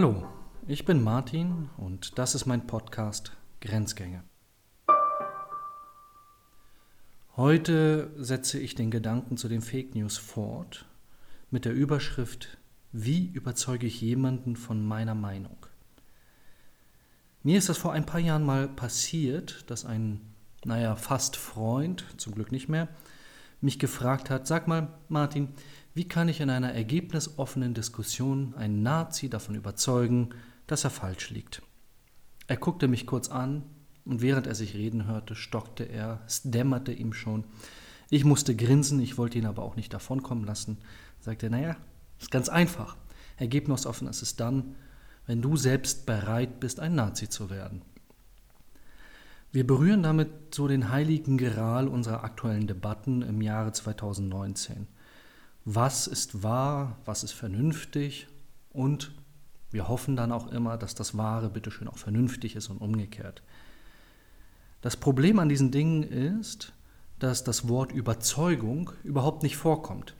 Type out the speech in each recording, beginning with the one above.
Hallo, ich bin Martin und das ist mein Podcast Grenzgänge. Heute setze ich den Gedanken zu den Fake News fort mit der Überschrift Wie überzeuge ich jemanden von meiner Meinung? Mir ist das vor ein paar Jahren mal passiert, dass ein, naja, fast Freund, zum Glück nicht mehr, mich gefragt hat, sag mal, Martin, wie kann ich in einer ergebnisoffenen Diskussion einen Nazi davon überzeugen, dass er falsch liegt? Er guckte mich kurz an und während er sich reden hörte, stockte er, es dämmerte ihm schon. Ich musste grinsen, ich wollte ihn aber auch nicht davonkommen lassen. Sagte, naja, ist ganz einfach. Ergebnisoffen ist es dann, wenn du selbst bereit bist, ein Nazi zu werden. Wir berühren damit so den heiligen Geral unserer aktuellen Debatten im Jahre 2019. Was ist wahr, was ist vernünftig und wir hoffen dann auch immer, dass das Wahre bitteschön auch vernünftig ist und umgekehrt. Das Problem an diesen Dingen ist, dass das Wort Überzeugung überhaupt nicht vorkommt.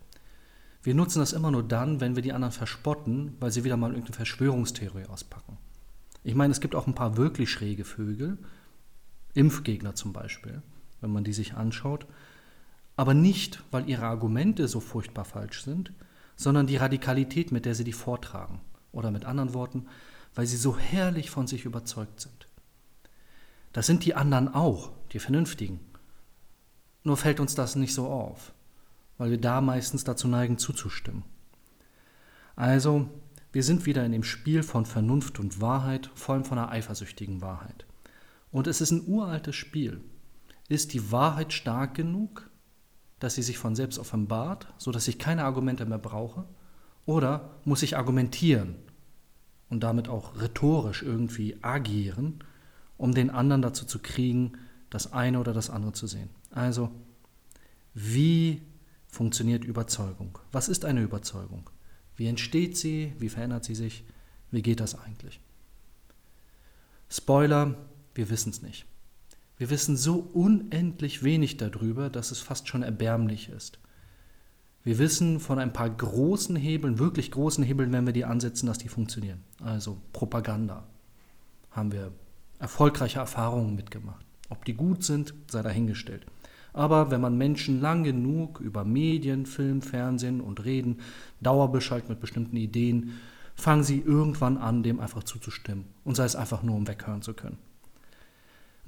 Wir nutzen das immer nur dann, wenn wir die anderen verspotten, weil sie wieder mal irgendeine Verschwörungstheorie auspacken. Ich meine, es gibt auch ein paar wirklich schräge Vögel, Impfgegner zum Beispiel, wenn man die sich anschaut. Aber nicht, weil ihre Argumente so furchtbar falsch sind, sondern die Radikalität, mit der sie die vortragen. Oder mit anderen Worten, weil sie so herrlich von sich überzeugt sind. Das sind die anderen auch, die Vernünftigen. Nur fällt uns das nicht so auf, weil wir da meistens dazu neigen zuzustimmen. Also, wir sind wieder in dem Spiel von Vernunft und Wahrheit, vor allem von einer eifersüchtigen Wahrheit. Und es ist ein uraltes Spiel. Ist die Wahrheit stark genug, dass sie sich von selbst offenbart, sodass ich keine Argumente mehr brauche? Oder muss ich argumentieren und damit auch rhetorisch irgendwie agieren, um den anderen dazu zu kriegen, das eine oder das andere zu sehen? Also, wie funktioniert Überzeugung? Was ist eine Überzeugung? Wie entsteht sie? Wie verändert sie sich? Wie geht das eigentlich? Spoiler, wir wissen es nicht. Wir wissen so unendlich wenig darüber, dass es fast schon erbärmlich ist. Wir wissen von ein paar großen Hebeln, wirklich großen Hebeln, wenn wir die ansetzen, dass die funktionieren. Also Propaganda haben wir erfolgreiche Erfahrungen mitgemacht. Ob die gut sind, sei dahingestellt. Aber wenn man Menschen lang genug über Medien, Film, Fernsehen und Reden, Dauerbescheid mit bestimmten Ideen, fangen sie irgendwann an, dem einfach zuzustimmen. Und sei es einfach nur, um weghören zu können.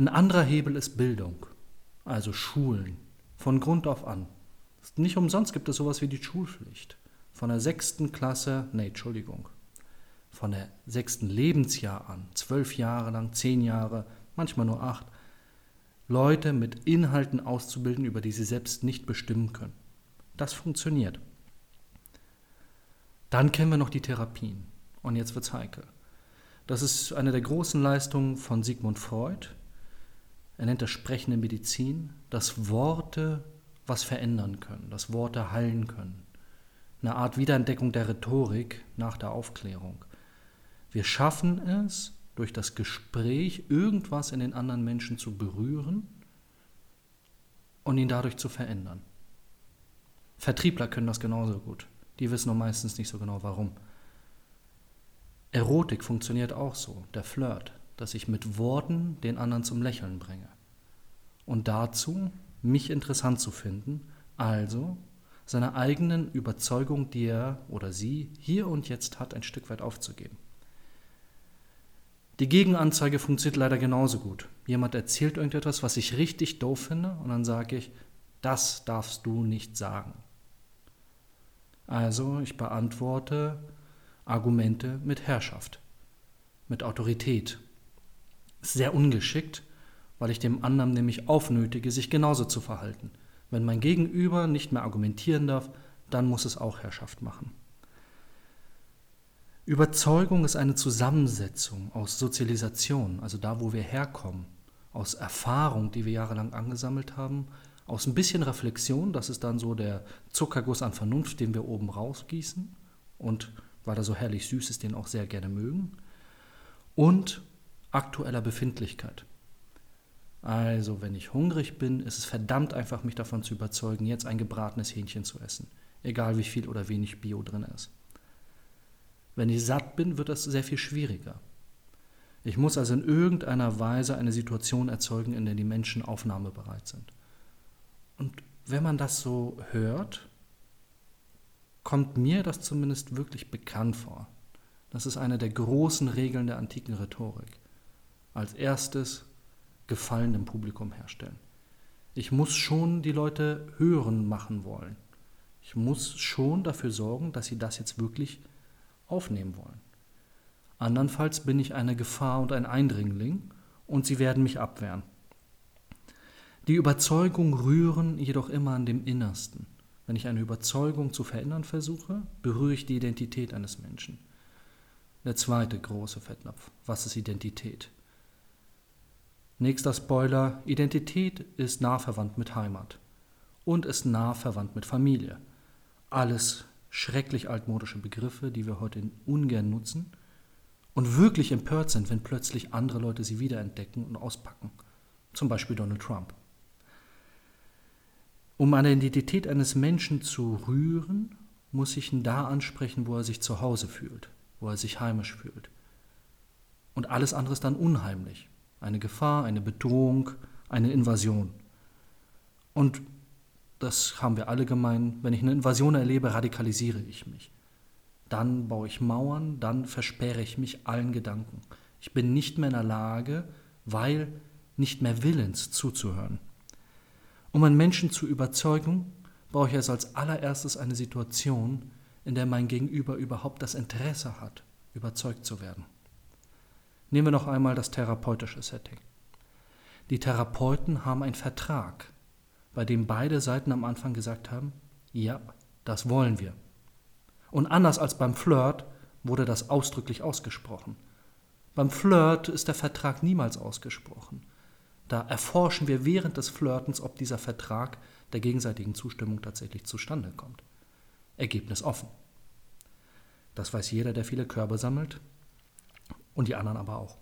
Ein anderer Hebel ist Bildung, also Schulen, von Grund auf an. Nicht umsonst gibt es sowas wie die Schulpflicht. Von der sechsten Klasse, nee, Entschuldigung, von der sechsten Lebensjahr an, zwölf Jahre lang, zehn Jahre, manchmal nur acht, Leute mit Inhalten auszubilden, über die sie selbst nicht bestimmen können. Das funktioniert. Dann kennen wir noch die Therapien. Und jetzt wird's heikel. Das ist eine der großen Leistungen von Sigmund Freud, er nennt das sprechende Medizin, dass Worte was verändern können, dass Worte heilen können. Eine Art Wiederentdeckung der Rhetorik nach der Aufklärung. Wir schaffen es, durch das Gespräch irgendwas in den anderen Menschen zu berühren und ihn dadurch zu verändern. Vertriebler können das genauso gut. Die wissen nur meistens nicht so genau warum. Erotik funktioniert auch so, der Flirt dass ich mit Worten den anderen zum Lächeln bringe. Und dazu mich interessant zu finden, also seine eigenen Überzeugung, die er oder sie hier und jetzt hat, ein Stück weit aufzugeben. Die Gegenanzeige funktioniert leider genauso gut. Jemand erzählt irgendetwas, was ich richtig doof finde, und dann sage ich, das darfst du nicht sagen. Also ich beantworte Argumente mit Herrschaft, mit Autorität, sehr ungeschickt, weil ich dem anderen nämlich aufnötige, sich genauso zu verhalten. Wenn mein Gegenüber nicht mehr argumentieren darf, dann muss es auch Herrschaft machen. Überzeugung ist eine Zusammensetzung aus Sozialisation, also da, wo wir herkommen, aus Erfahrung, die wir jahrelang angesammelt haben, aus ein bisschen Reflexion, das ist dann so der Zuckerguss an Vernunft, den wir oben rausgießen und weil er so herrlich süß ist, den auch sehr gerne mögen, und aktueller Befindlichkeit. Also, wenn ich hungrig bin, ist es verdammt einfach, mich davon zu überzeugen, jetzt ein gebratenes Hähnchen zu essen, egal wie viel oder wenig Bio drin ist. Wenn ich satt bin, wird das sehr viel schwieriger. Ich muss also in irgendeiner Weise eine Situation erzeugen, in der die Menschen aufnahmebereit sind. Und wenn man das so hört, kommt mir das zumindest wirklich bekannt vor. Das ist eine der großen Regeln der antiken Rhetorik. Als erstes Gefallen im Publikum herstellen. Ich muss schon die Leute hören machen wollen. Ich muss schon dafür sorgen, dass sie das jetzt wirklich aufnehmen wollen. Andernfalls bin ich eine Gefahr und ein Eindringling und sie werden mich abwehren. Die Überzeugung rühren jedoch immer an dem Innersten. Wenn ich eine Überzeugung zu verändern versuche, berühre ich die Identität eines Menschen. Der zweite große Fettnapf. Was ist Identität? Nächster Spoiler. Identität ist nah verwandt mit Heimat und ist nah verwandt mit Familie. Alles schrecklich altmodische Begriffe, die wir heute ungern nutzen und wirklich empört sind, wenn plötzlich andere Leute sie wiederentdecken und auspacken. Zum Beispiel Donald Trump. Um an der Identität eines Menschen zu rühren, muss ich ihn da ansprechen, wo er sich zu Hause fühlt, wo er sich heimisch fühlt. Und alles andere ist dann unheimlich. Eine Gefahr, eine Bedrohung, eine Invasion. Und das haben wir alle gemein, wenn ich eine Invasion erlebe, radikalisiere ich mich dann baue ich Mauern, dann versperre ich mich allen Gedanken. Ich bin nicht mehr in der Lage, weil nicht mehr willens zuzuhören. Um einen Menschen zu überzeugen, brauche ich also als allererstes eine Situation, in der mein Gegenüber überhaupt das Interesse hat, überzeugt zu werden. Nehmen wir noch einmal das therapeutische Setting. Die Therapeuten haben einen Vertrag, bei dem beide Seiten am Anfang gesagt haben, ja, das wollen wir. Und anders als beim Flirt wurde das ausdrücklich ausgesprochen. Beim Flirt ist der Vertrag niemals ausgesprochen. Da erforschen wir während des Flirtens, ob dieser Vertrag der gegenseitigen Zustimmung tatsächlich zustande kommt. Ergebnis offen. Das weiß jeder, der viele Körbe sammelt und die anderen aber auch.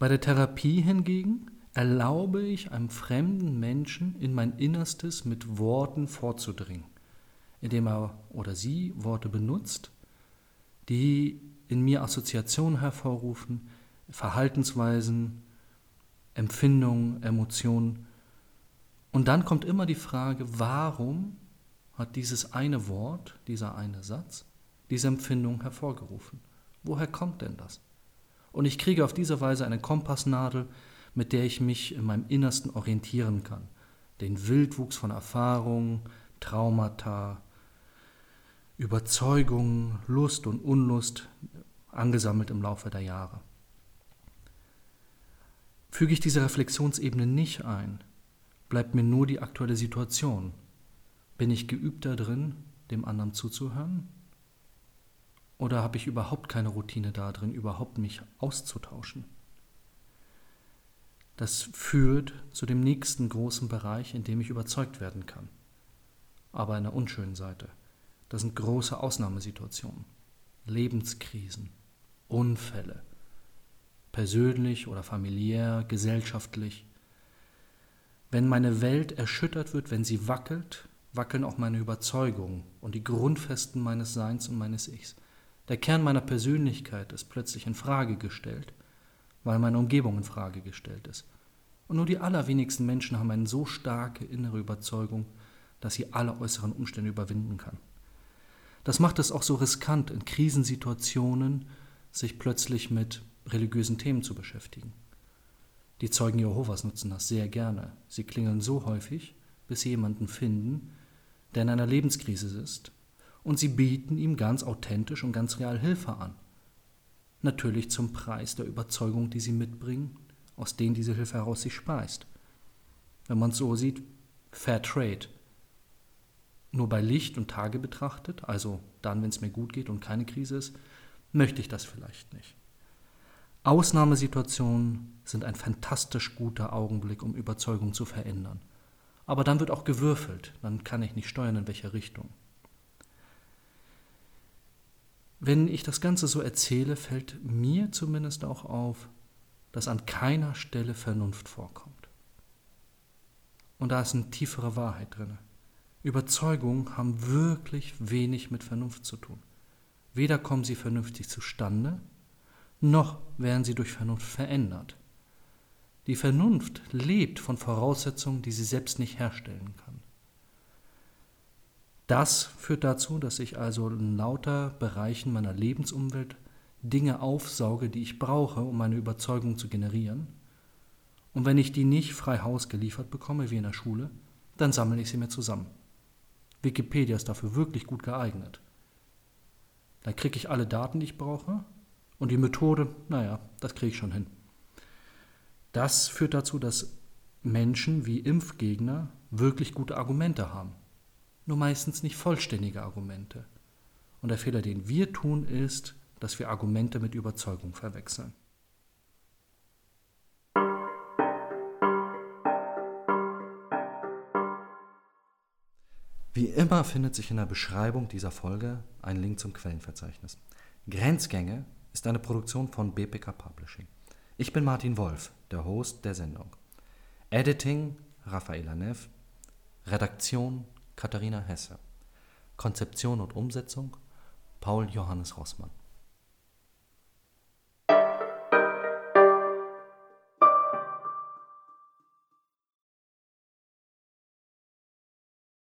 Bei der Therapie hingegen erlaube ich einem fremden Menschen in mein Innerstes mit Worten vorzudringen indem er oder sie Worte benutzt, die in mir Assoziationen hervorrufen, Verhaltensweisen, Empfindungen, Emotionen. Und dann kommt immer die Frage, warum hat dieses eine Wort, dieser eine Satz, diese Empfindung hervorgerufen? Woher kommt denn das? Und ich kriege auf diese Weise eine Kompassnadel, mit der ich mich in meinem Innersten orientieren kann. Den Wildwuchs von Erfahrungen, Traumata, Überzeugung, Lust und Unlust angesammelt im Laufe der Jahre. Füge ich diese Reflexionsebene nicht ein, bleibt mir nur die aktuelle Situation. Bin ich geübt darin, dem anderen zuzuhören? Oder habe ich überhaupt keine Routine darin, überhaupt mich auszutauschen? Das führt zu dem nächsten großen Bereich, in dem ich überzeugt werden kann, aber einer unschönen Seite. Das sind große Ausnahmesituationen, Lebenskrisen, Unfälle, persönlich oder familiär, gesellschaftlich. Wenn meine Welt erschüttert wird, wenn sie wackelt, wackeln auch meine Überzeugungen und die Grundfesten meines Seins und meines Ichs. Der Kern meiner Persönlichkeit ist plötzlich in Frage gestellt, weil meine Umgebung in Frage gestellt ist. Und nur die allerwenigsten Menschen haben eine so starke innere Überzeugung, dass sie alle äußeren Umstände überwinden kann. Das macht es auch so riskant, in Krisensituationen sich plötzlich mit religiösen Themen zu beschäftigen. Die Zeugen Jehovas nutzen das sehr gerne. Sie klingeln so häufig, bis sie jemanden finden, der in einer Lebenskrise ist, und sie bieten ihm ganz authentisch und ganz real Hilfe an. Natürlich zum Preis der Überzeugung, die sie mitbringen, aus denen diese Hilfe heraus sich speist. Wenn man es so sieht, Fair Trade, nur bei Licht und Tage betrachtet, also dann, wenn es mir gut geht und keine Krise ist, möchte ich das vielleicht nicht. Ausnahmesituationen sind ein fantastisch guter Augenblick, um Überzeugung zu verändern. Aber dann wird auch gewürfelt, dann kann ich nicht steuern, in welche Richtung. Wenn ich das Ganze so erzähle, fällt mir zumindest auch auf, dass an keiner Stelle Vernunft vorkommt. Und da ist eine tiefere Wahrheit drin. Überzeugungen haben wirklich wenig mit Vernunft zu tun. Weder kommen sie vernünftig zustande, noch werden sie durch Vernunft verändert. Die Vernunft lebt von Voraussetzungen, die sie selbst nicht herstellen kann. Das führt dazu, dass ich also in lauter Bereichen meiner Lebensumwelt Dinge aufsauge, die ich brauche, um meine Überzeugung zu generieren. Und wenn ich die nicht frei Haus geliefert bekomme, wie in der Schule, dann sammle ich sie mir zusammen. Wikipedia ist dafür wirklich gut geeignet. Da kriege ich alle Daten, die ich brauche. Und die Methode, naja, das kriege ich schon hin. Das führt dazu, dass Menschen wie Impfgegner wirklich gute Argumente haben. Nur meistens nicht vollständige Argumente. Und der Fehler, den wir tun, ist, dass wir Argumente mit Überzeugung verwechseln. Wie immer findet sich in der Beschreibung dieser Folge ein Link zum Quellenverzeichnis. Grenzgänge ist eine Produktion von BPK Publishing. Ich bin Martin Wolf, der Host der Sendung. Editing Raffaela Neff, Redaktion Katharina Hesse, Konzeption und Umsetzung Paul Johannes Rossmann.